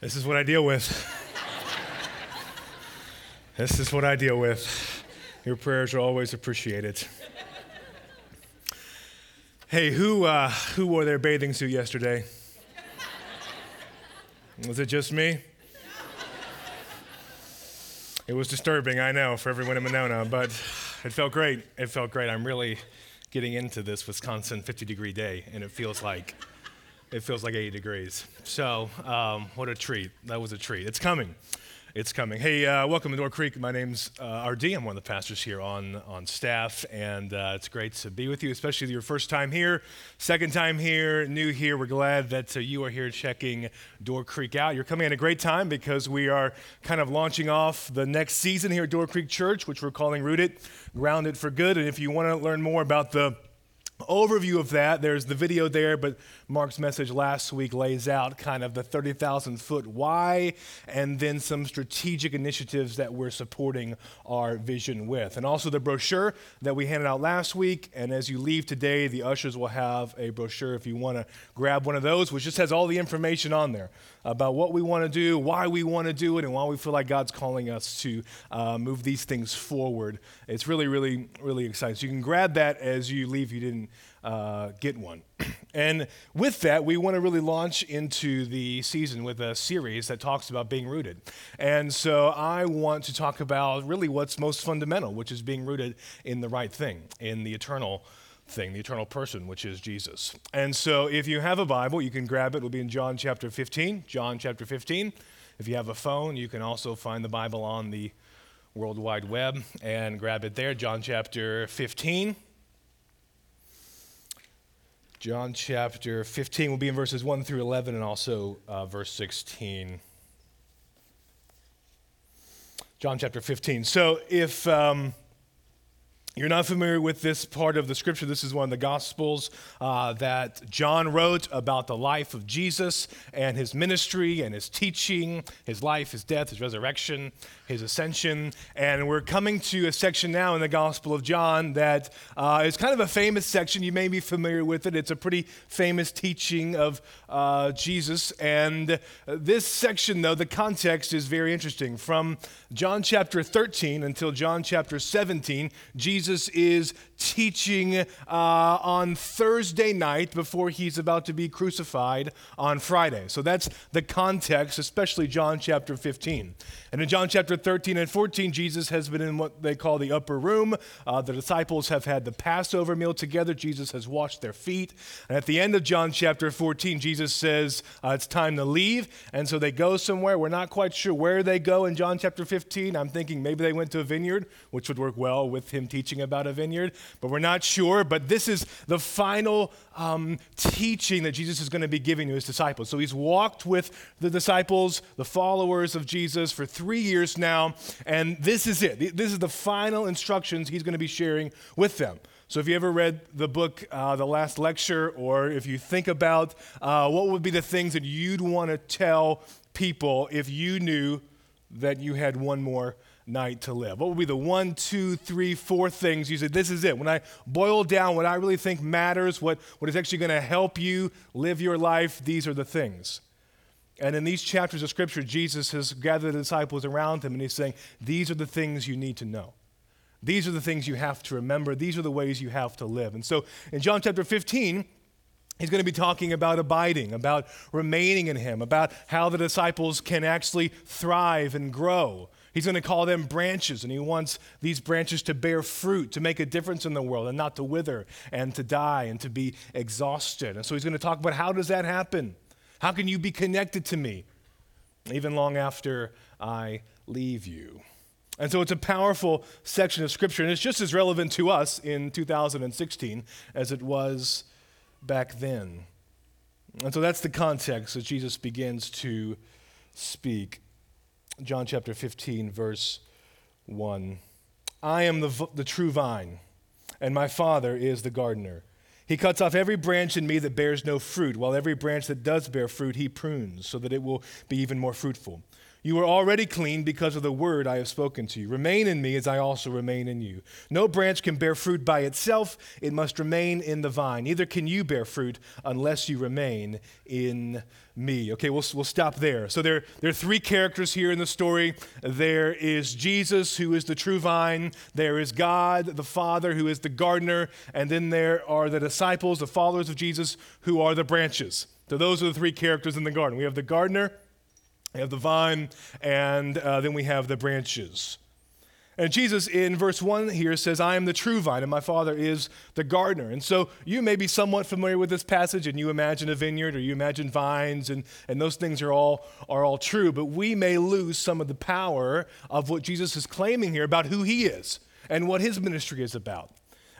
This is what I deal with. this is what I deal with. Your prayers are always appreciated. Hey, who, uh, who wore their bathing suit yesterday? Was it just me? It was disturbing, I know, for everyone in Monona, but it felt great. It felt great. I'm really getting into this Wisconsin 50 degree day, and it feels like it feels like 80 degrees. So, um, what a treat. That was a treat. It's coming. It's coming. Hey, uh, welcome to Door Creek. My name's uh, RD. I'm one of the pastors here on, on staff, and uh, it's great to be with you, especially your first time here, second time here, new here. We're glad that uh, you are here checking Door Creek out. You're coming at a great time because we are kind of launching off the next season here at Door Creek Church, which we're calling Rooted, Grounded for Good. And if you want to learn more about the overview of that. There's the video there, but Mark's message last week lays out kind of the 30,000 foot why and then some strategic initiatives that we're supporting our vision with. And also the brochure that we handed out last week. And as you leave today, the ushers will have a brochure if you want to grab one of those, which just has all the information on there about what we want to do, why we want to do it, and why we feel like God's calling us to uh, move these things forward. It's really, really, really exciting. So you can grab that as you leave. You didn't uh, get one. and with that, we want to really launch into the season with a series that talks about being rooted. And so I want to talk about really what's most fundamental, which is being rooted in the right thing, in the eternal thing, the eternal person, which is Jesus. And so if you have a Bible, you can grab it. It'll be in John chapter 15. John chapter 15. If you have a phone, you can also find the Bible on the World Wide Web and grab it there. John chapter 15. John chapter 15 will be in verses 1 through 11 and also uh, verse 16. John chapter 15. So if. Um, you're not familiar with this part of the scripture. This is one of the gospels uh, that John wrote about the life of Jesus and his ministry and his teaching, his life, his death, his resurrection, his ascension. And we're coming to a section now in the Gospel of John that uh, is kind of a famous section. You may be familiar with it. It's a pretty famous teaching of uh, Jesus. And this section, though, the context is very interesting. From John chapter 13 until John chapter 17, Jesus Jesus is teaching uh, on Thursday night before he's about to be crucified on Friday. So that's the context, especially John chapter 15. And in John chapter 13 and 14, Jesus has been in what they call the upper room. Uh, the disciples have had the Passover meal together. Jesus has washed their feet. And at the end of John chapter 14, Jesus says uh, it's time to leave. And so they go somewhere. We're not quite sure where they go in John chapter 15. I'm thinking maybe they went to a vineyard, which would work well with him teaching teaching about a vineyard, but we're not sure. But this is the final um, teaching that Jesus is going to be giving to his disciples. So he's walked with the disciples, the followers of Jesus, for three years now, and this is it. This is the final instructions he's going to be sharing with them. So, if you ever read the book, uh, The Last Lecture, or if you think about uh, what would be the things that you'd want to tell people if you knew that you had one more night to live? What would be the one, two, three, four things you say, this is it? When I boil down what I really think matters, what, what is actually going to help you live your life, these are the things. And in these chapters of Scripture, Jesus has gathered the disciples around him and he's saying, These are the things you need to know. These are the things you have to remember. These are the ways you have to live. And so in John chapter 15, He's going to be talking about abiding, about remaining in Him, about how the disciples can actually thrive and grow. He's going to call them branches, and he wants these branches to bear fruit, to make a difference in the world, and not to wither and to die and to be exhausted. And so he's going to talk about how does that happen? How can you be connected to me even long after I leave you? And so it's a powerful section of scripture, and it's just as relevant to us in 2016 as it was back then. And so that's the context that Jesus begins to speak. John chapter 15, verse 1. I am the, the true vine, and my Father is the gardener. He cuts off every branch in me that bears no fruit, while every branch that does bear fruit, he prunes, so that it will be even more fruitful. You are already clean because of the word I have spoken to you. Remain in me as I also remain in you. No branch can bear fruit by itself, it must remain in the vine. Neither can you bear fruit unless you remain in me. Okay, we'll, we'll stop there. So there, there are three characters here in the story there is Jesus, who is the true vine, there is God, the Father, who is the gardener, and then there are the disciples, the followers of Jesus, who are the branches. So those are the three characters in the garden. We have the gardener we have the vine, and uh, then we have the branches. And Jesus in verse 1 here says, I am the true vine, and my Father is the gardener. And so you may be somewhat familiar with this passage, and you imagine a vineyard or you imagine vines, and, and those things are all, are all true. But we may lose some of the power of what Jesus is claiming here about who he is and what his ministry is about.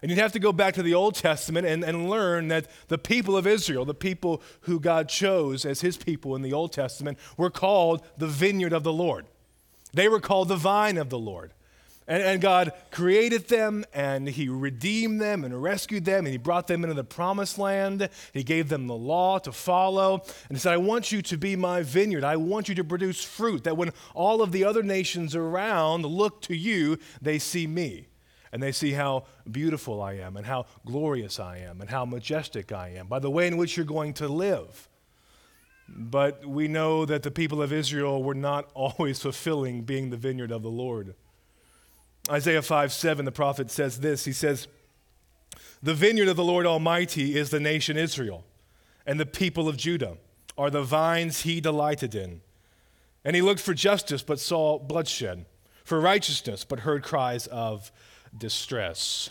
And you'd have to go back to the Old Testament and, and learn that the people of Israel, the people who God chose as his people in the Old Testament, were called the vineyard of the Lord. They were called the vine of the Lord. And, and, God created them and He redeemed them and rescued them and He brought them into the promised land. He gave them the law to follow. And He said, I want you to be my vineyard. I want you to produce fruit that when all of the other nations around look to you, they see me and they see how beautiful I am and how glorious I am and how majestic I am by the way in which you're going to live. But we know that the people of Israel were not always fulfilling being the vineyard of the Lord. Isaiah 5 7, the prophet says this He says, The vineyard of the Lord Almighty is the nation Israel, and the people of Judah are the vines he delighted in. And he looked for justice, but saw bloodshed, for righteousness, but heard cries of distress.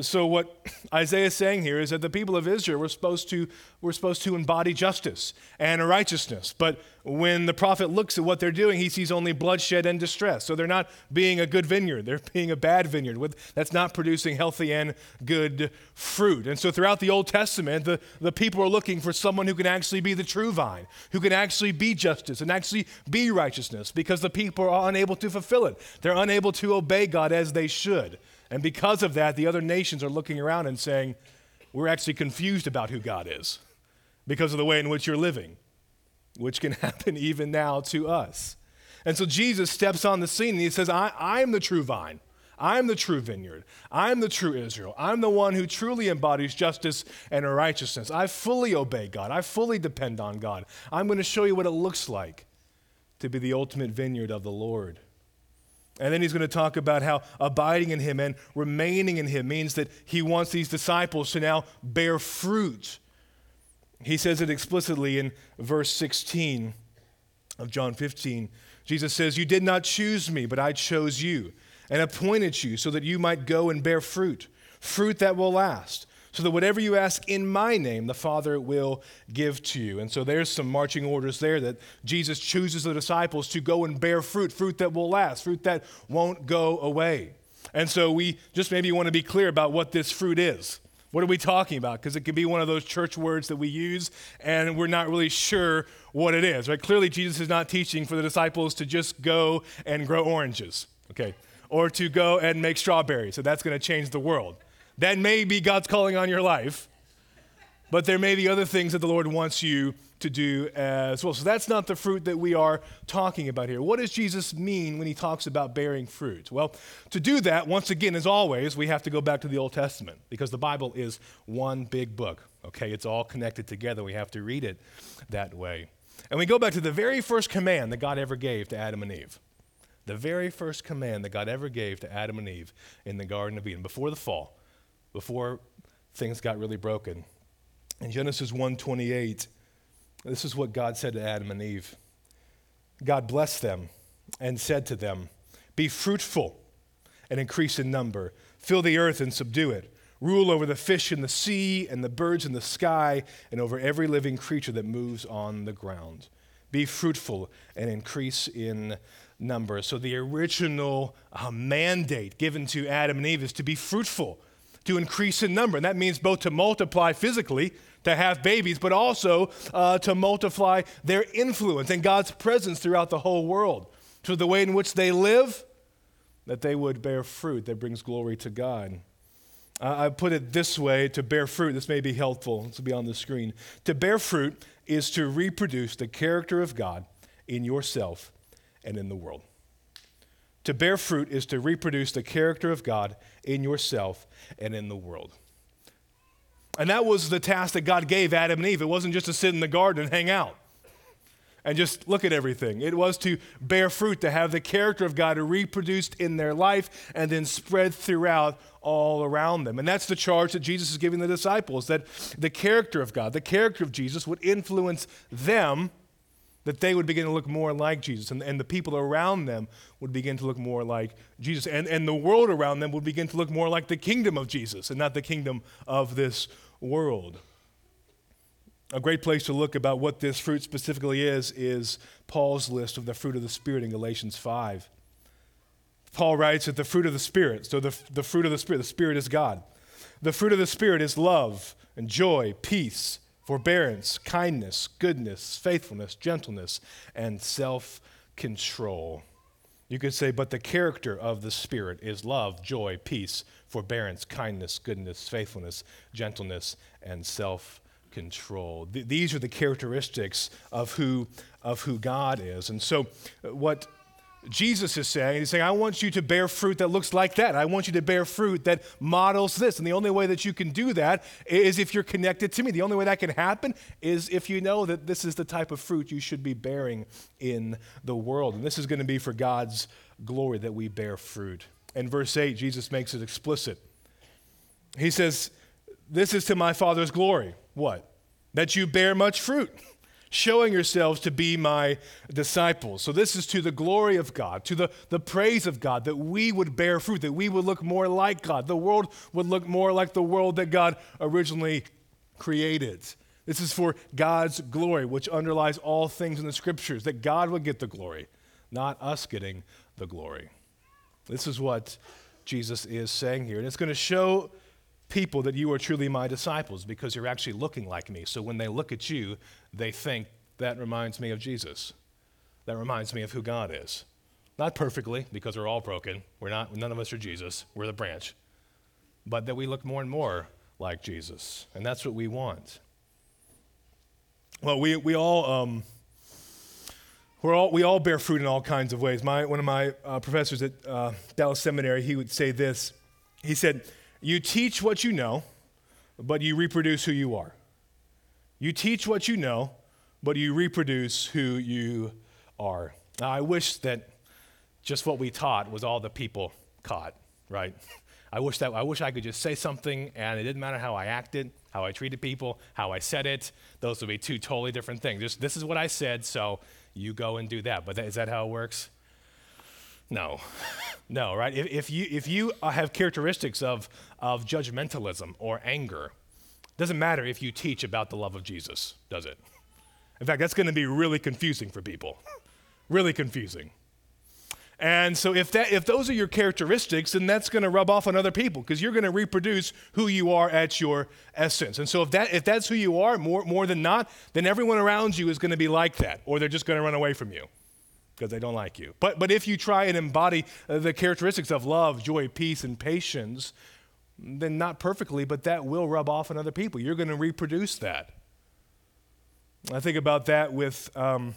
So, what Isaiah is saying here is that the people of Israel were supposed to, were supposed to embody justice and righteousness. But when the prophet looks at what they're doing, he sees only bloodshed and distress. So, they're not being a good vineyard, they're being a bad vineyard with, that's not producing healthy and good fruit. And so, throughout the Old Testament, the, the people are looking for someone who can actually be the true vine, who can actually be justice and actually be righteousness, because the people are unable to fulfill it. They're unable to obey God as they should. And because of that, the other nations are looking around and saying, We're actually confused about who God is because of the way in which you're living, which can happen even now to us. And so Jesus steps on the scene and he says, I, I am the true vine. I'm the true vineyard. I'm the true Israel. I'm the one who truly embodies justice and righteousness. I fully obey God. I fully depend on God. I'm going to show you what it looks like to be the ultimate vineyard of the Lord. And then he's going to talk about how abiding in him and remaining in him means that he wants these disciples to now bear fruit. He says it explicitly in verse 16 of John 15. Jesus says, You did not choose me, but I chose you and appointed you so that you might go and bear fruit, fruit that will last so that whatever you ask in my name, the Father will give to you. And so there's some marching orders there that Jesus chooses the disciples to go and bear fruit, fruit that will last, fruit that won't go away. And so we just maybe want to be clear about what this fruit is. What are we talking about? Because it could be one of those church words that we use and we're not really sure what it is, right? Clearly, Jesus is not teaching for the disciples to just go and grow oranges, okay? Or to go and make strawberries. So that's going to change the world. That may be God's calling on your life, but there may be other things that the Lord wants you to do as well. So that's not the fruit that we are talking about here. What does Jesus mean when he talks about bearing fruit? Well, to do that, once again, as always, we have to go back to the Old Testament because the Bible is one big book. Okay, it's all connected together. We have to read it that way. And we go back to the very first command that God ever gave to Adam and Eve. The very first command that God ever gave to Adam and Eve in the Garden of Eden before the fall before things got really broken. In Genesis 1:28, this is what God said to Adam and Eve. God blessed them and said to them, "Be fruitful and increase in number, fill the earth and subdue it." Rule over the fish in the sea and the birds in the sky and over every living creature that moves on the ground. Be fruitful and increase in number. So, the original uh, mandate given to Adam and Eve is to be fruitful to increase in number. And that means both to multiply physically, to have babies, but also uh, to multiply their influence and God's presence throughout the whole world. To the way in which they live, that they would bear fruit that brings glory to God. Uh, I put it this way to bear fruit, this may be helpful, this will be on the screen. To bear fruit is to reproduce the character of God in yourself and in the world. To bear fruit is to reproduce the character of God in yourself and in the world. And that was the task that God gave Adam and Eve. It wasn't just to sit in the garden and hang out and just look at everything. It was to bear fruit, to have the character of God reproduced in their life and then spread throughout all around them. And that's the charge that Jesus is giving the disciples that the character of God, the character of Jesus would influence them that they would begin to look more like Jesus, and, and the people around them would begin to look more like Jesus, and, and the world around them would begin to look more like the kingdom of Jesus and not the kingdom of this world. A great place to look about what this fruit specifically is is Paul's list of the fruit of the Spirit in Galatians 5. Paul writes that the fruit of the Spirit, so the, the fruit of the Spirit, the Spirit is God. The fruit of the Spirit is love and joy, peace forbearance, kindness, goodness, faithfulness, gentleness, and self control. You could say, but the character of the Spirit is love, joy, peace, forbearance, kindness, goodness, faithfulness, gentleness, and self control. Th- these are the characteristics of who, of who God is. And so, uh, what Jesus is saying, He's saying, I want you to bear fruit that looks like that. I want you to bear fruit that models this. And the only way that you can do that is if you're connected to me. The only way that can happen is if you know that this is the type of fruit you should be bearing in the world. And this is going to be for God's glory that we bear fruit. In verse 8, Jesus makes it explicit. He says, This is to my Father's glory. What? That you bear much fruit showing yourselves to be my disciples. So, this is to the glory of God, to the, the praise of God, that we would bear fruit, that we would look more like God. The world would look more like the world that God originally created. This is for God's glory, which underlies all things in the scriptures, that God would get the glory, not us getting the glory. This is what Jesus is saying here. And it's going to show people that you are truly my disciples because you're actually looking like me. So when they look at you, they think, that reminds me of Jesus. That reminds me of who God is. Not perfectly, because we're all broken. We're not, none of us are Jesus. We're the branch. But that we look more and more like Jesus. And that's what we want. Well, we, we all. Um, we're all, we all bear fruit in all kinds of ways. My, one of my uh, professors at uh, Dallas Seminary, he would say this. He said, you teach what you know, but you reproduce who you are. You teach what you know, but you reproduce who you are. Now, I wish that just what we taught was all the people caught, right? I wish that I wish I could just say something and it didn't matter how I acted, how I treated people, how I said it. Those would be two totally different things. Just this is what I said, so you go and do that. But that, is that how it works? No, no, right? If, if, you, if you have characteristics of, of judgmentalism or anger, doesn't matter if you teach about the love of Jesus, does it? In fact, that's going to be really confusing for people. really confusing. And so if that if those are your characteristics, then that's going to rub off on other people because you're going to reproduce who you are at your essence. And so if that if that's who you are more more than not, then everyone around you is going to be like that or they're just going to run away from you because they don't like you. But, but if you try and embody uh, the characteristics of love, joy, peace, and patience, then not perfectly, but that will rub off on other people. You're going to reproduce that. I think about that with, um,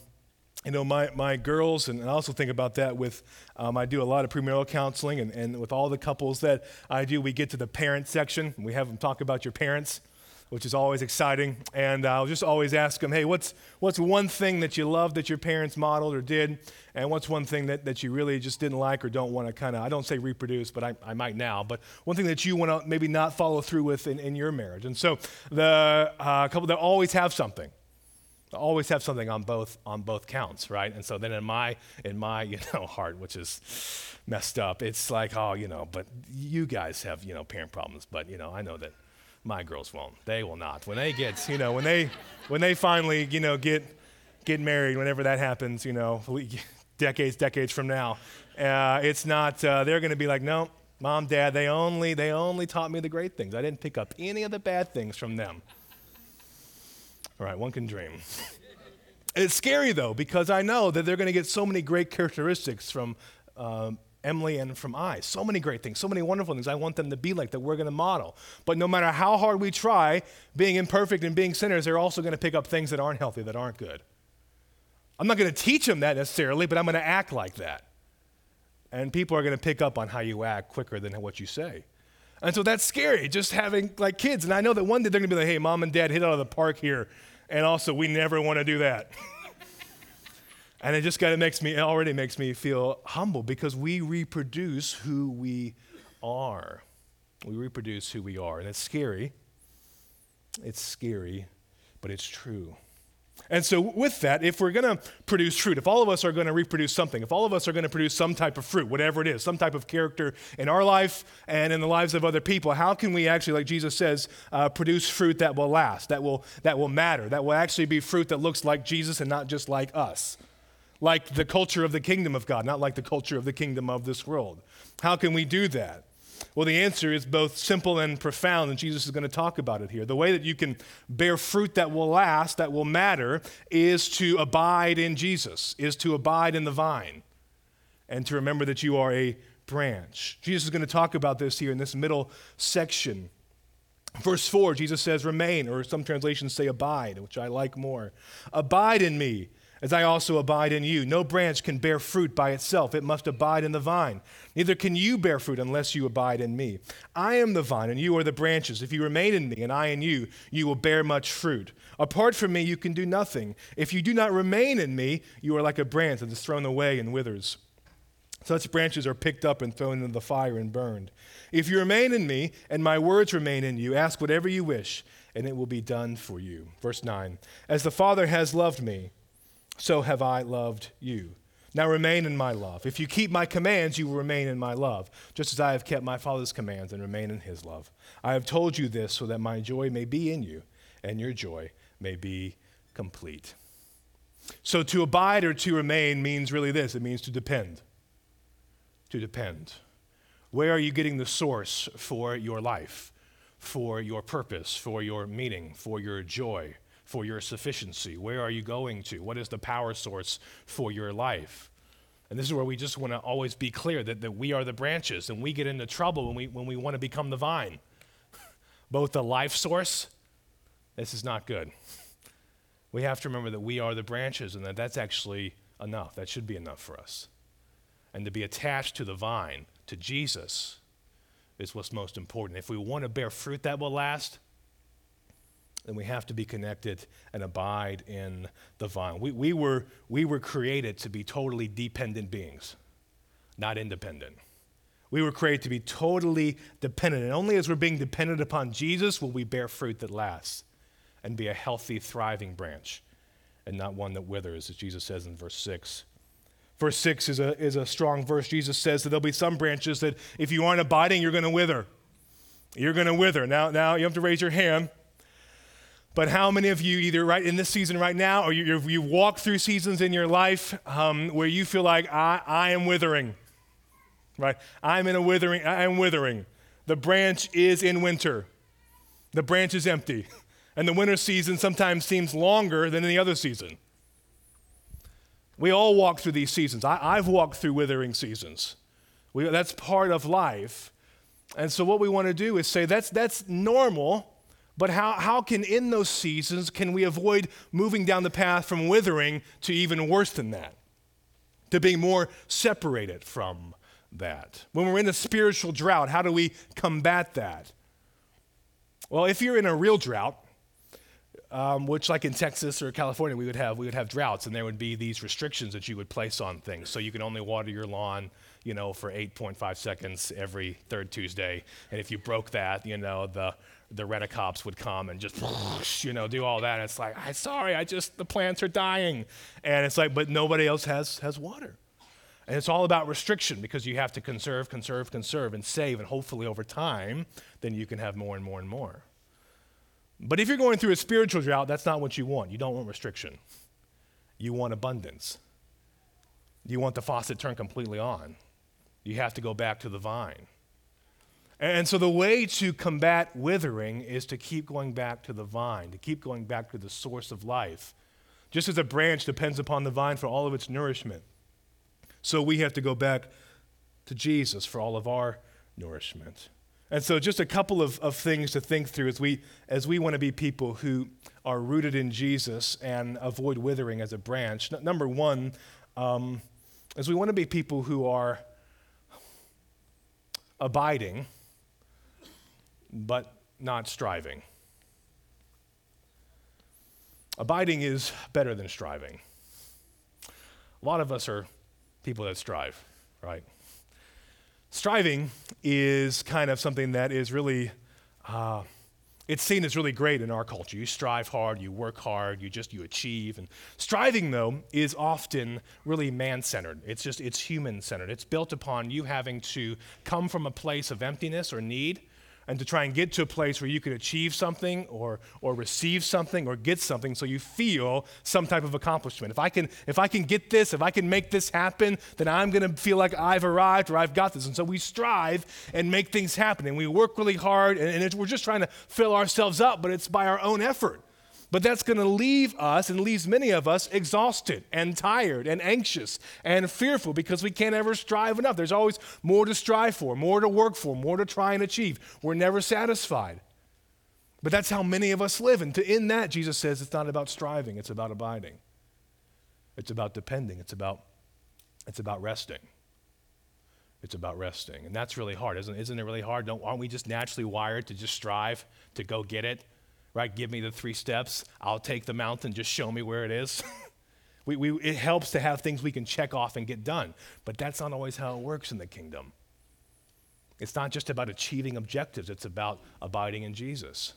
you know, my, my girls, and I also think about that with, um, I do a lot of premarital counseling, and, and with all the couples that I do, we get to the parent section. We have them talk about your parents which is always exciting. And I'll just always ask them, hey, what's, what's one thing that you love that your parents modeled or did? And what's one thing that, that you really just didn't like or don't want to kind of, I don't say reproduce, but I, I might now, but one thing that you want to maybe not follow through with in, in your marriage. And so the uh, couple that always have something. always have something on both on both counts, right? And so then in my in my you know heart, which is messed up, it's like oh you know, but you guys have you know parent problems, but you know I know that my girls won't. They will not. When they get, you know, when they, when they finally, you know, get, get married, whenever that happens, you know, decades, decades from now, uh, it's not. Uh, they're going to be like, no, mom, dad, they only, they only taught me the great things. I didn't pick up any of the bad things from them. All right, one can dream. it's scary though because I know that they're going to get so many great characteristics from um, Emily and from I. So many great things, so many wonderful things I want them to be like that we're going to model. But no matter how hard we try, being imperfect and being sinners, they're also going to pick up things that aren't healthy, that aren't good. I'm not going to teach them that necessarily, but I'm going to act like that. And people are going to pick up on how you act quicker than what you say. And so that's scary, just having like kids. And I know that one day they're going to be like, hey, mom and dad hit out of the park here. And also, we never want to do that. and it just kind of makes me, it already makes me feel humble because we reproduce who we are. We reproduce who we are. And it's scary. It's scary, but it's true. And so, with that, if we're going to produce fruit, if all of us are going to reproduce something, if all of us are going to produce some type of fruit, whatever it is, some type of character in our life and in the lives of other people, how can we actually, like Jesus says, uh, produce fruit that will last, that will, that will matter, that will actually be fruit that looks like Jesus and not just like us? Like the culture of the kingdom of God, not like the culture of the kingdom of this world. How can we do that? Well, the answer is both simple and profound, and Jesus is going to talk about it here. The way that you can bear fruit that will last, that will matter, is to abide in Jesus, is to abide in the vine, and to remember that you are a branch. Jesus is going to talk about this here in this middle section. Verse 4, Jesus says, Remain, or some translations say abide, which I like more. Abide in me as I also abide in you. No branch can bear fruit by itself, it must abide in the vine. Neither can you bear fruit unless you abide in me. I am the vine, and you are the branches. If you remain in me, and I in you, you will bear much fruit. Apart from me, you can do nothing. If you do not remain in me, you are like a branch that is thrown away and withers. Such branches are picked up and thrown into the fire and burned. If you remain in me, and my words remain in you, ask whatever you wish, and it will be done for you. Verse 9 As the Father has loved me, so have I loved you. Now remain in my love. If you keep my commands, you will remain in my love, just as I have kept my Father's commands and remain in his love. I have told you this so that my joy may be in you and your joy may be complete. So to abide or to remain means really this it means to depend. To depend. Where are you getting the source for your life, for your purpose, for your meaning, for your joy? For your sufficiency? Where are you going to? What is the power source for your life? And this is where we just want to always be clear that, that we are the branches and we get into trouble when we, when we want to become the vine. Both the life source, this is not good. We have to remember that we are the branches and that that's actually enough. That should be enough for us. And to be attached to the vine, to Jesus, is what's most important. If we want to bear fruit that will last, then we have to be connected and abide in the vine. We, we, were, we were created to be totally dependent beings, not independent. We were created to be totally dependent. And only as we're being dependent upon Jesus will we bear fruit that lasts and be a healthy, thriving branch and not one that withers, as Jesus says in verse 6. Verse 6 is a, is a strong verse. Jesus says that there'll be some branches that if you aren't abiding, you're going to wither. You're going to wither. Now, now you have to raise your hand but how many of you, either right in this season right now, or you, you walk through seasons in your life um, where you feel like I, I am withering, right? I'm in a withering. I am withering. The branch is in winter. The branch is empty, and the winter season sometimes seems longer than any other season. We all walk through these seasons. I, have walked through withering seasons. We, that's part of life. And so, what we want to do is say that's, that's normal but how, how can, in those seasons, can we avoid moving down the path from withering to even worse than that? To being more separated from that. When we're in a spiritual drought, how do we combat that? Well, if you're in a real drought, um, which like in Texas or California we would have we would have droughts and there would be these restrictions that you would place on things so you can only water your lawn you know for 8.5 seconds every third Tuesday and if you broke that you know the the Rent-A-Cops would come and just, you know, do all that. And it's like, I'm sorry, I just, the plants are dying. And it's like, but nobody else has, has water. And it's all about restriction because you have to conserve, conserve, conserve, and save. And hopefully over time, then you can have more and more and more. But if you're going through a spiritual drought, that's not what you want. You don't want restriction, you want abundance. You want the faucet turned completely on. You have to go back to the vine. And so the way to combat withering is to keep going back to the vine, to keep going back to the source of life. Just as a branch depends upon the vine for all of its nourishment, so we have to go back to Jesus for all of our nourishment. And so, just a couple of, of things to think through as we, as we want to be people who are rooted in Jesus and avoid withering as a branch. N- number one, um, is we want to be people who are abiding, but not striving. Abiding is better than striving. A lot of us are people that strive, right? Striving is kind of something that is really, uh, it's seen as really great in our culture. You strive hard, you work hard, you just, you achieve. And striving, though, is often really man-centered. It's just, it's human-centered. It's built upon you having to come from a place of emptiness or need and to try and get to a place where you can achieve something or, or receive something or get something so you feel some type of accomplishment. If I can, if I can get this, if I can make this happen, then I'm going to feel like I've arrived or I've got this. And so we strive and make things happen and we work really hard and, and we're just trying to fill ourselves up, but it's by our own effort. But that's going to leave us and leaves many of us exhausted and tired and anxious and fearful because we can't ever strive enough. There's always more to strive for, more to work for, more to try and achieve. We're never satisfied. But that's how many of us live. And to, end that, Jesus says it's not about striving, it's about abiding. It's about depending, it's about, it's about resting. It's about resting. And that's really hard, isn't, isn't it really hard? Don't, aren't we just naturally wired to just strive to go get it? Right? Give me the three steps. I'll take the mountain. Just show me where it is. we, we, it helps to have things we can check off and get done. But that's not always how it works in the kingdom. It's not just about achieving objectives, it's about abiding in Jesus.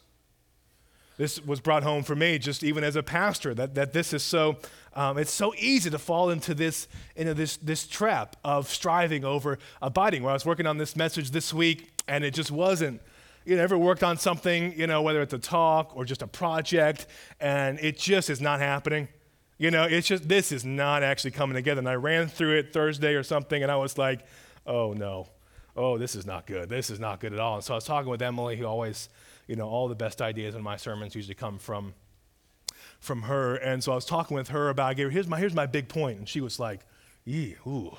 This was brought home for me, just even as a pastor, that, that this is so, um, it's so easy to fall into this, into this, this trap of striving over abiding. When I was working on this message this week, and it just wasn't you know, ever worked on something, you know, whether it's a talk or just a project, and it just is not happening? You know, it's just, this is not actually coming together. And I ran through it Thursday or something, and I was like, oh no, oh, this is not good. This is not good at all. And so I was talking with Emily, who always, you know, all the best ideas in my sermons usually come from from her. And so I was talking with her about, I gave her, here's my, here's my big point. And she was like, yee, ooh.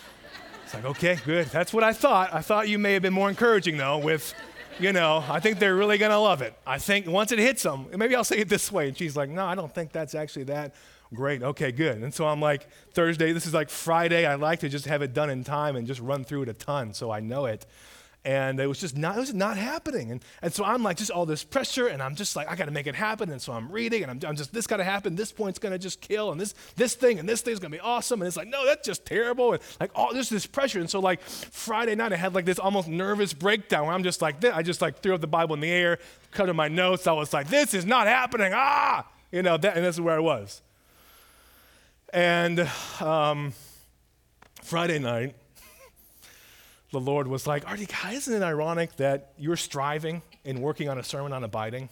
it's like, okay, good. That's what I thought. I thought you may have been more encouraging, though, with you know, I think they're really going to love it. I think once it hits them, maybe I'll say it this way. And she's like, no, I don't think that's actually that great. Okay, good. And so I'm like, Thursday, this is like Friday. I like to just have it done in time and just run through it a ton so I know it and it was just not, it was not happening. And, and so I'm like, just all this pressure, and I'm just like, I got to make it happen. And so I'm reading, and I'm, I'm just, this got to happen. This point's to just kill, and this, this thing, and this thing's to be awesome. And it's like, no, that's just terrible. And like, oh, there's this pressure. And so like Friday night, I had like this almost nervous breakdown where I'm just like, I just like threw up the Bible in the air, cut in my notes. I was like, this is not happening. Ah, you know, that, and this is where I was. And um, Friday night, the Lord was like, Artie, isn't it ironic that you're striving and working on a sermon on abiding?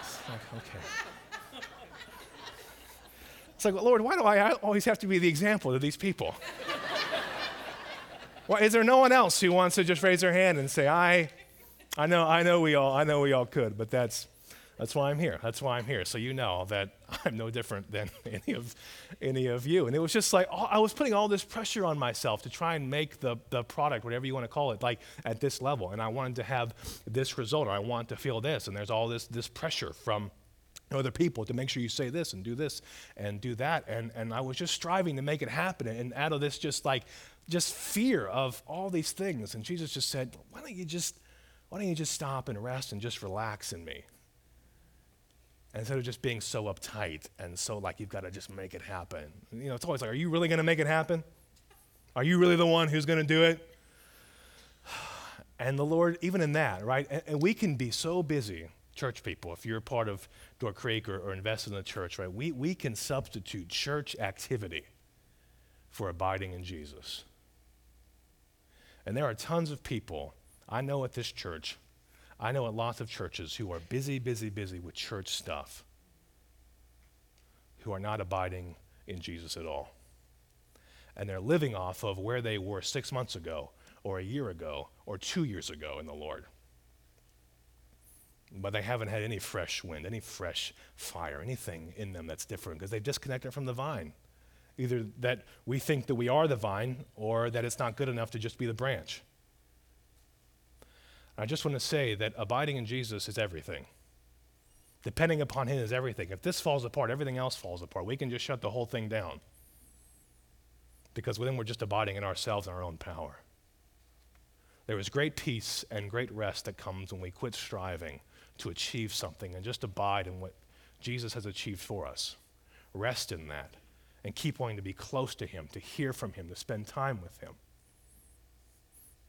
it's like, okay. It's like, Lord, why do I always have to be the example to these people? why, is there no one else who wants to just raise their hand and say, I, I know, I know we all, I know we all could, but that's, that's why I'm here. That's why I'm here. So you know that I'm no different than any of, any of you. And it was just like, I was putting all this pressure on myself to try and make the, the product, whatever you want to call it, like at this level. And I wanted to have this result, or I want to feel this. And there's all this, this pressure from other people to make sure you say this and do this and do that. And, and I was just striving to make it happen. And out of this just like, just fear of all these things. And Jesus just said, why don't you just, why don't you just stop and rest and just relax in me? Instead of just being so uptight and so like you've got to just make it happen. You know, it's always like, are you really going to make it happen? Are you really the one who's going to do it? And the Lord, even in that, right? And, and, we can be so busy, church people, if you're part of Door Creek or, or invested in the church, right? We, we can substitute church activity for abiding in Jesus. And there are tons of people I know at this church I know at lots of churches who are busy, busy, busy with church stuff, who are not abiding in Jesus at all. And they're living off of where they were six months ago, or a year ago, or two years ago in the Lord. But they haven't had any fresh wind, any fresh fire, anything in them that's different because they've disconnected from the vine. Either that we think that we are the vine, or that it's not good enough to just be the branch. I just want to say that abiding in Jesus is everything. Depending upon Him is everything. If this falls apart, everything else falls apart. We can just shut the whole thing down because then we're just abiding in ourselves and our own power. There is great peace and great rest that comes when we quit striving to achieve something and just abide in what Jesus has achieved for us. Rest in that and keep wanting to be close to Him, to hear from Him, to spend time with Him.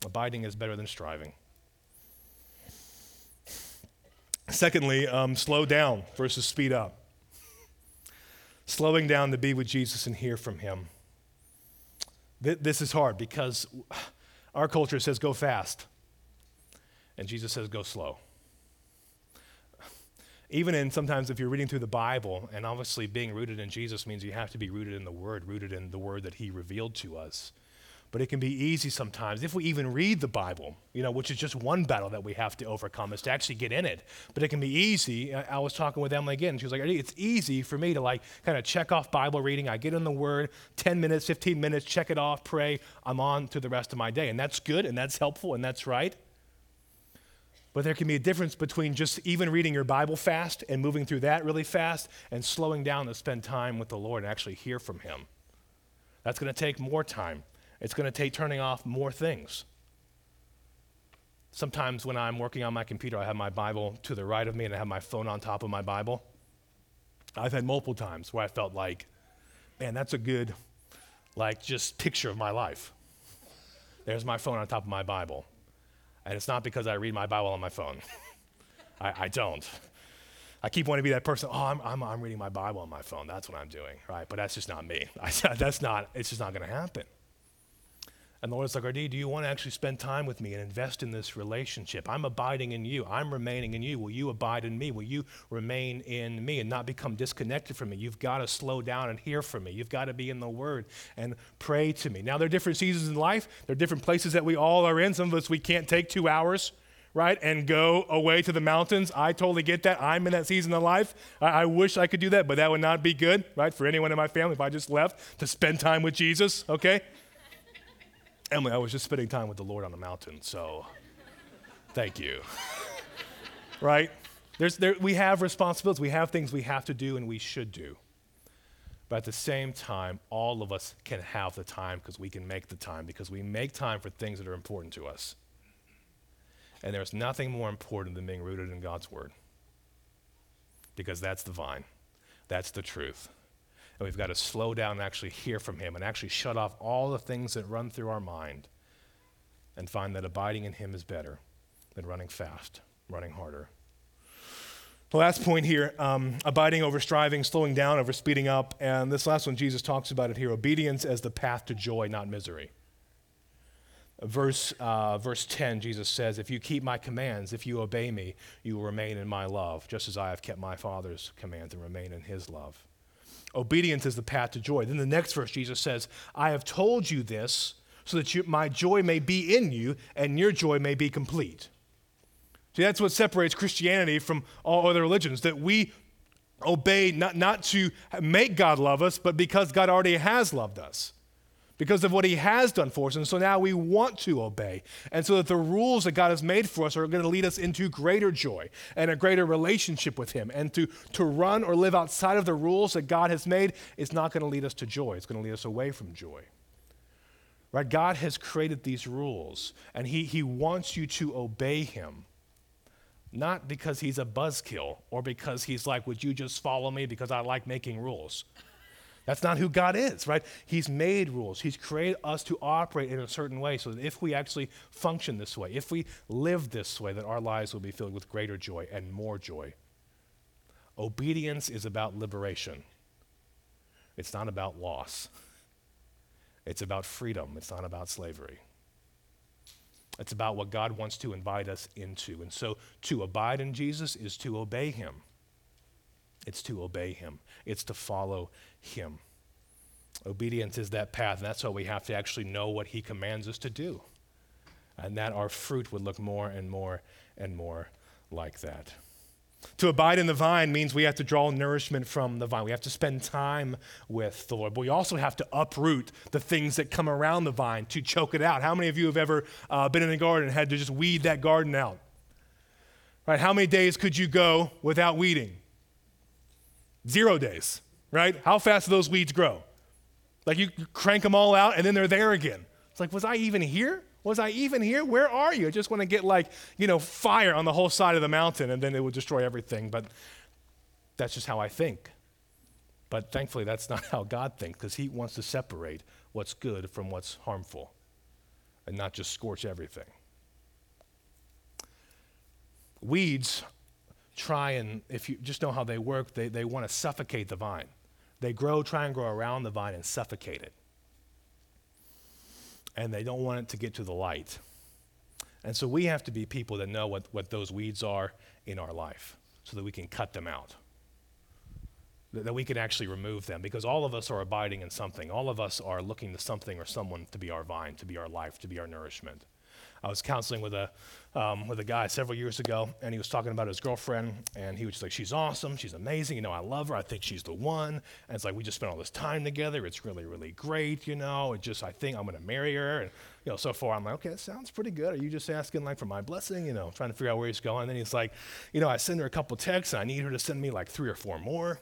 Abiding is better than striving. Secondly, um, slow down versus speed up. Slowing down to be with Jesus and hear from Him. Th- this is hard because our culture says go fast, and Jesus says go slow. Even in sometimes if you're reading through the Bible, and obviously being rooted in Jesus means you have to be rooted in the Word, rooted in the Word that He revealed to us. But it can be easy sometimes, if we even read the Bible, you know, which is just one battle that we have to overcome, is to actually get in it. But it can be easy. I, was talking with Emily again. She was like, it's easy for me to like kind of check off Bible reading. I get in the Word, 10 minutes, 15 minutes, check it off, pray. I'm on to the rest of my day. And that's good and that's helpful and that's right. But there can be a difference between just even reading your Bible fast and moving through that really fast and slowing down to spend time with the Lord and actually hear from Him. That's going to take more time. It's going to take turning off more things. Sometimes when I'm working on my computer, I have my Bible to the right of me and I have my phone on top of my Bible. I've had multiple times where I felt like, man, that's a good, like, just picture of my life. There's my phone on top of my Bible. And it's not because I read my Bible on my phone. I, I, don't. I keep wanting to be that person. Oh, I'm, I'm, I'm reading my Bible on my phone. That's what I'm doing, right? But that's just not me. I, that's not, it's just not going to happen. And the Lord's like, RD, do you want to actually spend time with me and invest in this relationship? I'm abiding in you. I'm remaining in you. Will you abide in me? Will you remain in me and not become disconnected from me? You've got to slow down and hear from me. You've got to be in the Word and pray to me. Now, there are different seasons in life, there are different places that we all are in. Some of us, we can't take two hours right, and go away to the mountains. I totally get that. I'm in that season of life. I, I, wish I could do that, but that would not be good, right, for anyone in my family if I just left to spend time with Jesus, okay? Emily, I was just spending time with the Lord on the mountain, so thank you. right? There's, there, we have responsibilities, we have things we have to do and we should do. But at the same time, all of us can have the time because we can make the time, because we make time for things that are important to us. And there's nothing more important than being rooted in God's Word, because that's the vine, that's the truth. And we've got to slow down and actually hear from Him and actually shut off all the things that run through our mind and find that abiding in Him is better than running fast, running harder. The last point here um, abiding over striving, slowing down over speeding up. And this last one, Jesus talks about it here obedience as the path to joy, not misery. Verse, uh, verse 10, Jesus says, If you keep my commands, if you obey me, you will remain in my love, just as I have kept my Father's commands and remain in his love. Obedience is the path to joy. Then the next verse, Jesus says, I have told you this so that you, my joy may be in you and your joy may be complete. See, that's what separates Christianity from all other religions, that we obey not, not to make God love us, but because God already has loved us because of what he has done for us. And so now we want to obey. And so that the rules that God has made for us are going to lead us into greater joy and a greater relationship with him. And to, to run or live outside of the rules that God has made is not going to lead us to joy, it's going to lead us away from joy. Right? God has created these rules, and he, he wants you to obey him. Not because he's a buzzkill or because he's like, Would you just follow me because I like making rules? That's not who God is, right? He's made rules. He's created us to operate in a certain way so that if we actually function this way, if we live this way, that our lives will be filled with greater joy and more joy. Obedience is about liberation. It's not about loss. It's about freedom. It's not about slavery. It's about what God wants to invite us into. And so to abide in Jesus is to obey him. It's to obey him, it's to follow him. Obedience is that path, and that's why we have to actually know what he commands us to do. And that our fruit would look more and more and more like that. To abide in the vine means we have to draw nourishment from the vine. We have to spend time with the Lord. But we also have to uproot the things that come around the vine to choke it out. How many of you have ever uh, been in a garden and had to just weed that garden out? Right? How many days could you go without weeding? Zero days, right? How fast do those weeds grow? Like you crank them all out and then they're there again. It's like, was I even here? Was I even here? Where are you? I just want to get like, you know, fire on the whole side of the mountain and then it would destroy everything. But that's just how I think. But thankfully, that's not how God thinks because He wants to separate what's good from what's harmful and not just scorch everything. Weeds try and, if you just know how they work, they, they want to suffocate the vine. They grow, try and grow around the vine and suffocate it. And they don't want it to get to the light. And so we have to be people that know what, what those weeds are in our life so that we can cut them out. That, that we can actually remove them because all of us are abiding in something. All of us are looking to something or someone to be our vine, to be our life, to be our nourishment. I was counseling with a, um, with a guy several years ago, and he was talking about his girlfriend, and he was just like, She's awesome. She's amazing. You know, I love her. I think she's the one. And it's like, we just spent all this time together. It's really, really great. You know, it just, I think I'm to marry her. And, you know, so far I'm like, Okay, that sounds pretty good. Are you just asking, like, for my blessing? You know, trying to figure out where he's going. And then he's like, You know, I send her a couple texts, and I need her to send me like three or four more.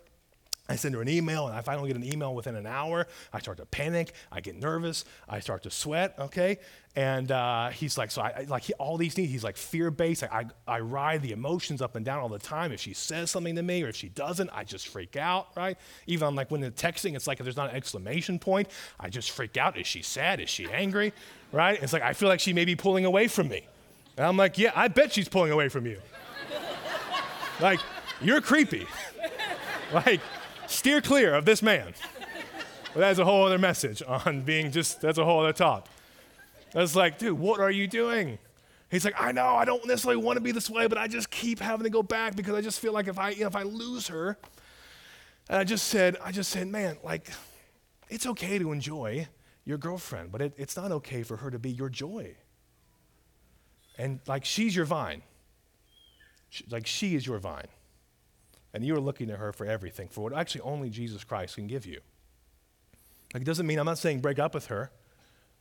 I send her an email, and if I don't get an email within an hour, I start to panic. I get nervous. I start to sweat. Okay, and uh, he's like, so I like he, all these things. He's like fear based. I, I, I ride the emotions up and down all the time. If she says something to me or if she doesn't, I just freak out. Right? Even on like when they're texting, it's like if there's not an exclamation point, I just freak out. Is she sad? Is she angry? Right? It's like I feel like she may be pulling away from me, and I'm like, yeah, I bet she's pulling away from you. like you're creepy. like steer clear of this man. But that's a whole other message on being just, that's a whole other talk. That's like, dude, what are you doing? He's like, I know, I don't necessarily want to be this way, but I just keep having to go back because I just feel like if I, you know, if I lose her, and I just said, I just said, man, like, it's okay to enjoy your girlfriend, but it, it's not okay for her to be your joy. And like, she's your vine. She, like, she is your vine. And you are looking to her for everything, for what actually only Jesus Christ can give you. Like, it doesn't mean I'm not saying break up with her.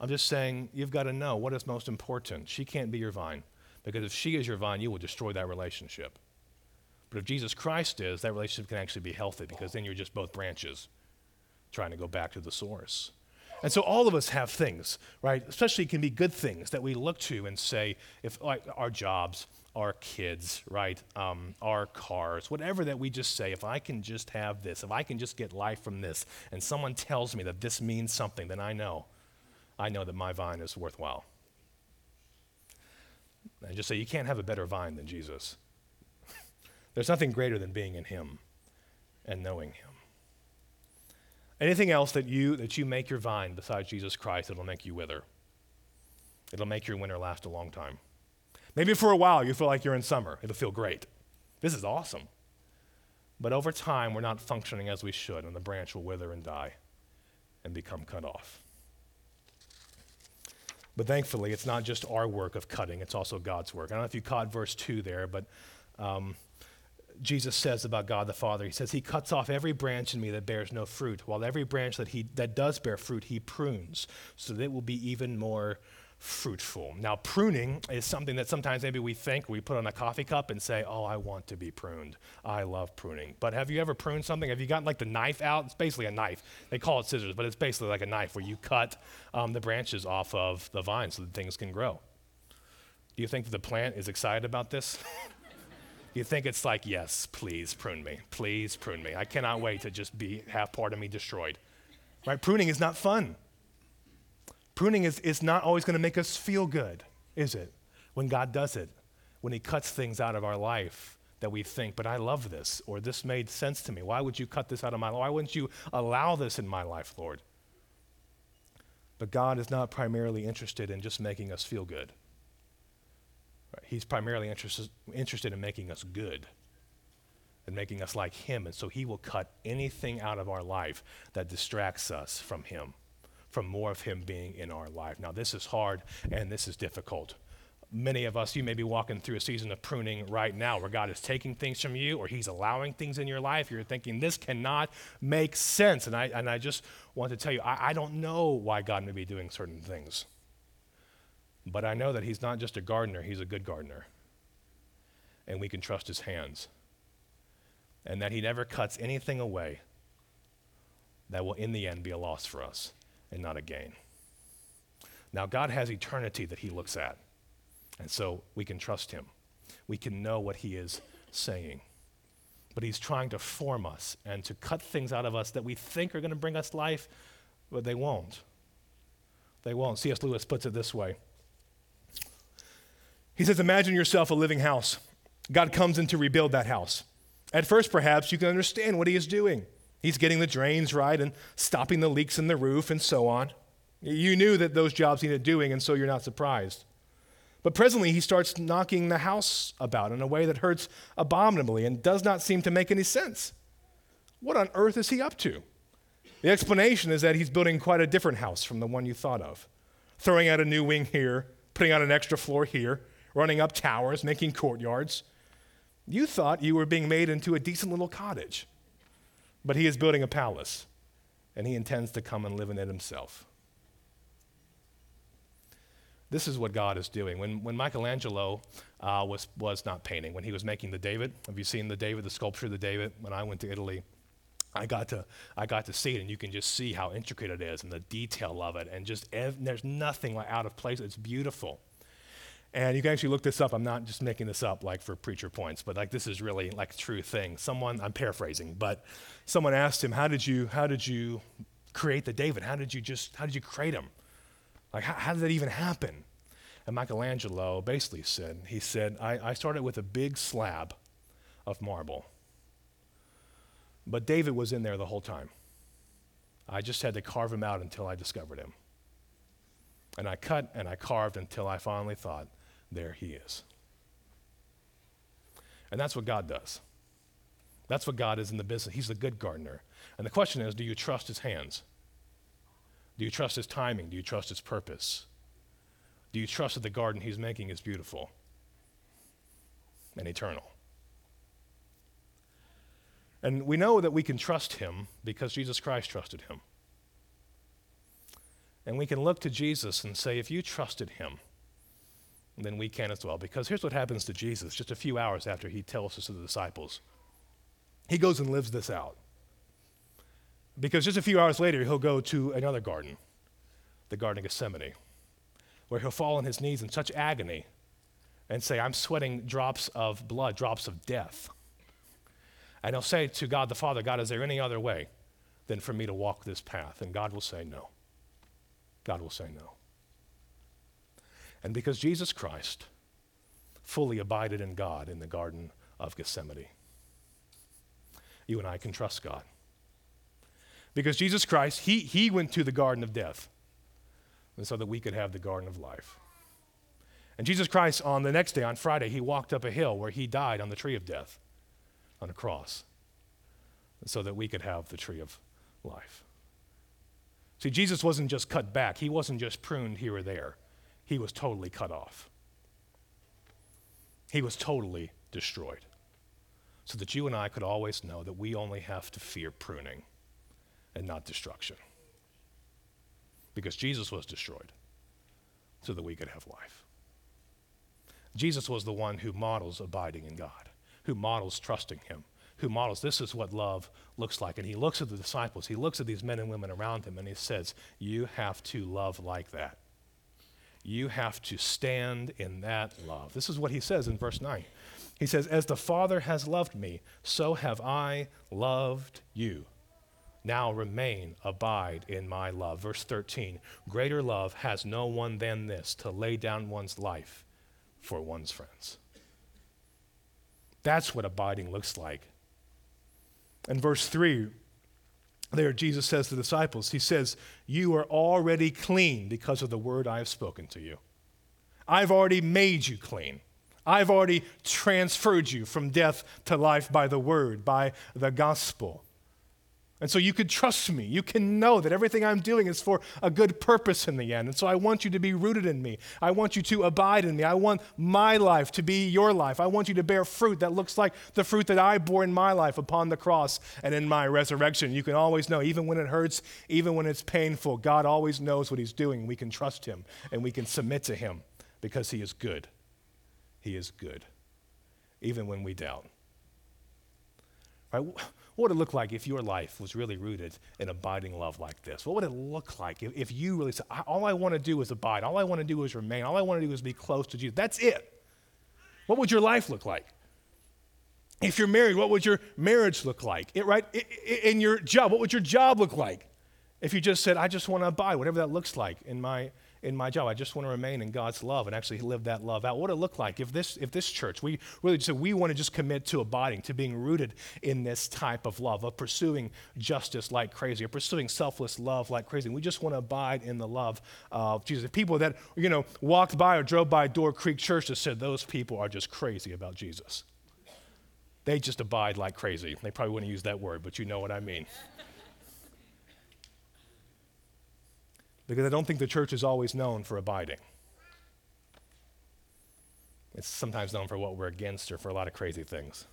I'm just saying you've got to know what is most important. She can't be your vine, because if she is your vine, you will destroy that relationship. But if Jesus Christ is, that relationship can actually be healthy, because then you're just both branches trying to go back to the source. And so all of us have things, right? Especially it can be good things that we look to and say, if like our jobs, our kids, right? Um, our cars, whatever that we just say, if I can just have this, if I can just get life from this, and someone tells me that this means something, then I know, I know that my vine is worthwhile. And just say, you can't have a better vine than Jesus. There's nothing greater than being in Him and knowing Him. Anything else that you that you make your vine besides Jesus Christ, it'll make you wither. It'll make your winter last a long time. Maybe for a while you feel like you're in summer. It'll feel great. This is awesome. But over time, we're not functioning as we should, and the branch will wither and die and become cut off. But thankfully, it's not just our work of cutting, it's also God's work. I don't know if you caught verse 2 there, but um, Jesus says about God the Father, He says, He cuts off every branch in me that bears no fruit, while every branch that, he, that does bear fruit, He prunes, so that it will be even more fruitful. Now, pruning is something that sometimes maybe we think we put on a coffee cup and say, Oh, I want to be pruned. I love pruning. But have you ever pruned something? Have you gotten like the knife out? It's basically a knife. They call it scissors, but it's basically like a knife where you cut um, the branches off of the vine so that things can grow. Do you think that the plant is excited about this? Do you think it's like, yes, please prune me. Please prune me. I cannot wait to just be have part of me destroyed. Right? Pruning is not fun. Pruning is, is not always going to make us feel good, is it? When God does it, when He cuts things out of our life that we think, but I love this, or this made sense to me. Why would you cut this out of my life? Why wouldn't you allow this in my life, Lord? But God is not primarily interested in just making us feel good. He's primarily interested, interested in making us good and making us like Him. And so He will cut anything out of our life that distracts us from Him from more of Him being in our life. Now, this is hard and this is difficult, Many of us, you may be walking through a season of pruning right now where God is taking things from you or He's allowing things in your life. You're thinking, this cannot make sense. And I, and I just want to tell you, I, I don't know why God may be doing certain things. But I know that He's not just a gardener, He's a good gardener. And we can trust His hands. And that He never cuts anything away that will, in the end, be a loss for us and not a gain. Now, God has eternity that He looks at. And so we can trust him. We can know what he is saying. But he's trying to form us and to cut things out of us that we think are going to bring us life, but they won't. They won't. C.S. Lewis puts it this way He says, Imagine yourself a living house. God comes in to rebuild that house. At first, perhaps, you can understand what he is doing. He's getting the drains right and stopping the leaks in the roof and so on. You knew that those jobs needed doing, and so you're not surprised. But presently, he starts knocking the house about in a way that hurts abominably and does not seem to make any sense. What on earth is he up to? The explanation is that he's building quite a different house from the one you thought of, throwing out a new wing here, putting out an extra floor here, running up towers, making courtyards. You thought you were being made into a decent little cottage, but he is building a palace, and he intends to come and live in it himself. This is what God is doing. When, when Michelangelo uh, was, was not painting, when he was making the David, have you seen the David, the sculpture of the David? When I went to Italy, I got to, I got to see it, and you can just see how intricate it is and the detail of it, and just ev- there's nothing like out of place. It's beautiful. And you can actually look this up. I'm not just making this up like for preacher points, but like this is really like a true thing. Someone, I'm paraphrasing, but someone asked him, "How did you, how did you create the David? How did you just, how did you create him?" Like, how, how did that even happen? And Michelangelo basically said, he said, I, I started with a big slab of marble. But David was in there the whole time. I just had to carve him out until I discovered him. And I cut and I carved until I finally thought, there he is. And that's what God does. That's what God is in the business. He's the good gardener. And the question is do you trust his hands? Do you trust his timing? Do you trust his purpose? Do you trust that the garden he's making is beautiful and eternal? And we know that we can trust him because Jesus Christ trusted him. And we can look to Jesus and say, if you trusted him, then we can as well. Because here's what happens to Jesus just a few hours after he tells this to the disciples. He goes and lives this out. Because just a few hours later, he'll go to another garden, the Garden of Gethsemane, where he'll fall on his knees in such agony and say, I'm sweating drops of blood, drops of death. And he'll say to God the Father, God, is there any other way than for me to walk this path? And God will say no. God will say no. And because Jesus Christ fully abided in God in the Garden of Gethsemane, you and I can trust God. Because Jesus Christ, he, he went to the garden of death and so that we could have the garden of life. And Jesus Christ, on the next day, on Friday, he walked up a hill where he died on the tree of death, on a cross, so that we could have the tree of life. See, Jesus wasn't just cut back, he wasn't just pruned here or there, he was totally cut off. He was totally destroyed. So that you and I could always know that we only have to fear pruning and not destruction. Because Jesus was destroyed so that we could have life. Jesus was the one who models abiding in God, who models trusting Him, who models this is what love looks like. And He looks at the disciples, He looks at these men and women around Him, and He says, You have to love like that. You have to stand in that love. This is what He says in verse 9. He says, As the Father has loved me, so have I loved you. Now remain, abide in my love. Verse 13 Greater love has no one than this to lay down one's life for one's friends. That's what abiding looks like. In verse 3, there Jesus says to the disciples, He says, You are already clean because of the word I have spoken to you. I've already made you clean. I've already transferred you from death to life by the word, by the gospel. And so you could trust me. You can know that everything I'm doing is for a good purpose in the end. And so I want you to be rooted in me. I want you to abide in me. I want my life to be your life. I want you to bear fruit that looks like the fruit that I bore in my life upon the cross and in my resurrection. You can always know, even when it hurts, even when it's painful, God always knows what He's doing. We can trust Him and we can submit to Him because He is good. He is good, even when we doubt. Right? What would it look like if your life was really rooted in abiding love like this? What would it look like if, if you really said, All I want to do is abide, all I want to do is remain, all I want to do is be close to Jesus? That's it. What would your life look like? If you're married, what would your marriage look like? It, right? In your job, what would your job look like? If you just said, I just want to abide, whatever that looks like in my in my job. I just want to remain in God's love and actually live that love out. What would it look like if this, if this church, we really just said we want to just commit to abiding, to being rooted in this type of love, of pursuing justice like crazy, or pursuing selfless love like crazy. We just want to abide in the love of Jesus. The people that, you know, walked by or drove by Door Creek Church that said those people are just crazy about Jesus. They just abide like crazy. They probably wouldn't use that word, but you know what I mean. Because I don't think the church is always known for abiding. It's sometimes known for what we're against or for a lot of crazy things.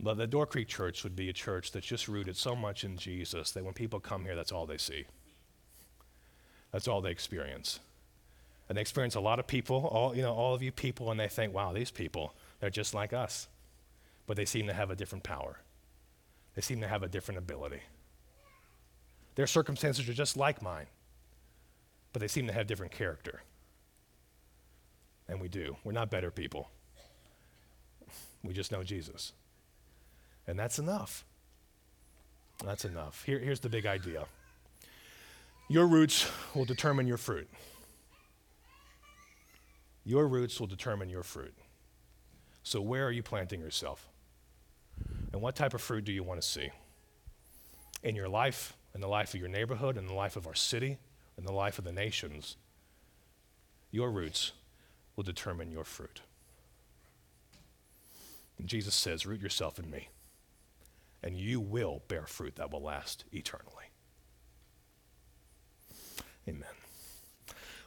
But the Door Creek Church would be a church that's just rooted so much in Jesus that when people come here, that's all they see. That's all they experience. And they experience a lot of people, all, you know, all of you people, and they think, wow, these people, they're just like us. But they seem to have a different power. They seem to have a different ability. Their circumstances are just like mine, but they seem to have different character. And we do. We're not better people. We just know Jesus. And that's enough. That's enough. Here, here's the big idea your roots will determine your fruit. Your roots will determine your fruit. So, where are you planting yourself? And what type of fruit do you want to see? In your life, in the life of your neighborhood, in the life of our city, in the life of the nations, your roots will determine your fruit. And Jesus says, Root yourself in me, and you will bear fruit that will last eternally. Amen.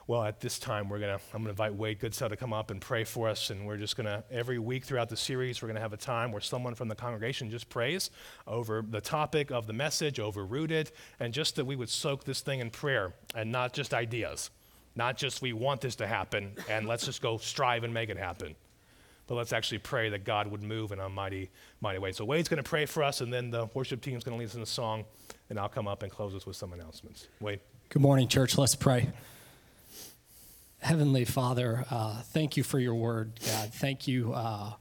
Well, at this time, we're gonna, I'm going to invite Wade Goodsell to come up and pray for us. And we're just going to, every week throughout the series, we're going to have a time where someone from the congregation just prays over the topic of the message, over rooted, and just that we would soak this thing in prayer and not just ideas. Not just we want this to happen and let's just go strive and make it happen. But let's actually pray that God would move in a mighty, mighty way. So Wade's going to pray for us, and then the worship team is going to lead us in a song, and I'll come up and close us with some announcements. Wade. Good morning, church. Let's pray. Heavenly Father, uh, thank you for your word, God. Thank you uh,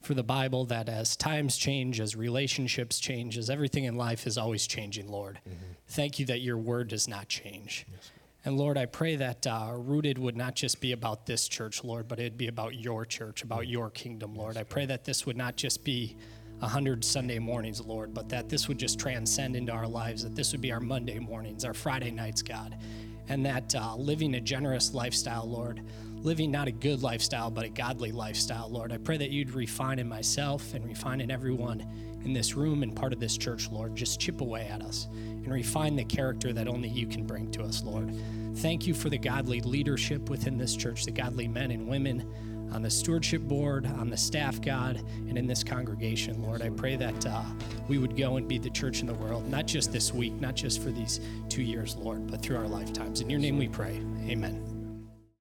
for the Bible that as times change, as relationships change, as everything in life is always changing, Lord. Mm-hmm. Thank you that your word does not change. Yes. And Lord, I pray that uh, Rooted would not just be about this church, Lord, but it'd be about your church, about mm-hmm. your kingdom, Lord. I pray that this would not just be a hundred Sunday mornings, Lord, but that this would just transcend into our lives, that this would be our Monday mornings, our Friday nights, God and that uh, living a generous lifestyle, Lord, living not a good lifestyle, but a godly lifestyle, Lord. I pray that you'd refine in myself and refine in everyone in this room and part of this church, Lord. Just chip away at us and refine the character that only you can bring to us, Lord. Thank you for the godly leadership within this church, the godly men and women on the stewardship board, on the staff, God, and in this congregation, Lord. I pray that uh, we would go and be the church in the world, not just this week, not just for these two years, Lord, but through our lifetimes. In your name we pray. Amen.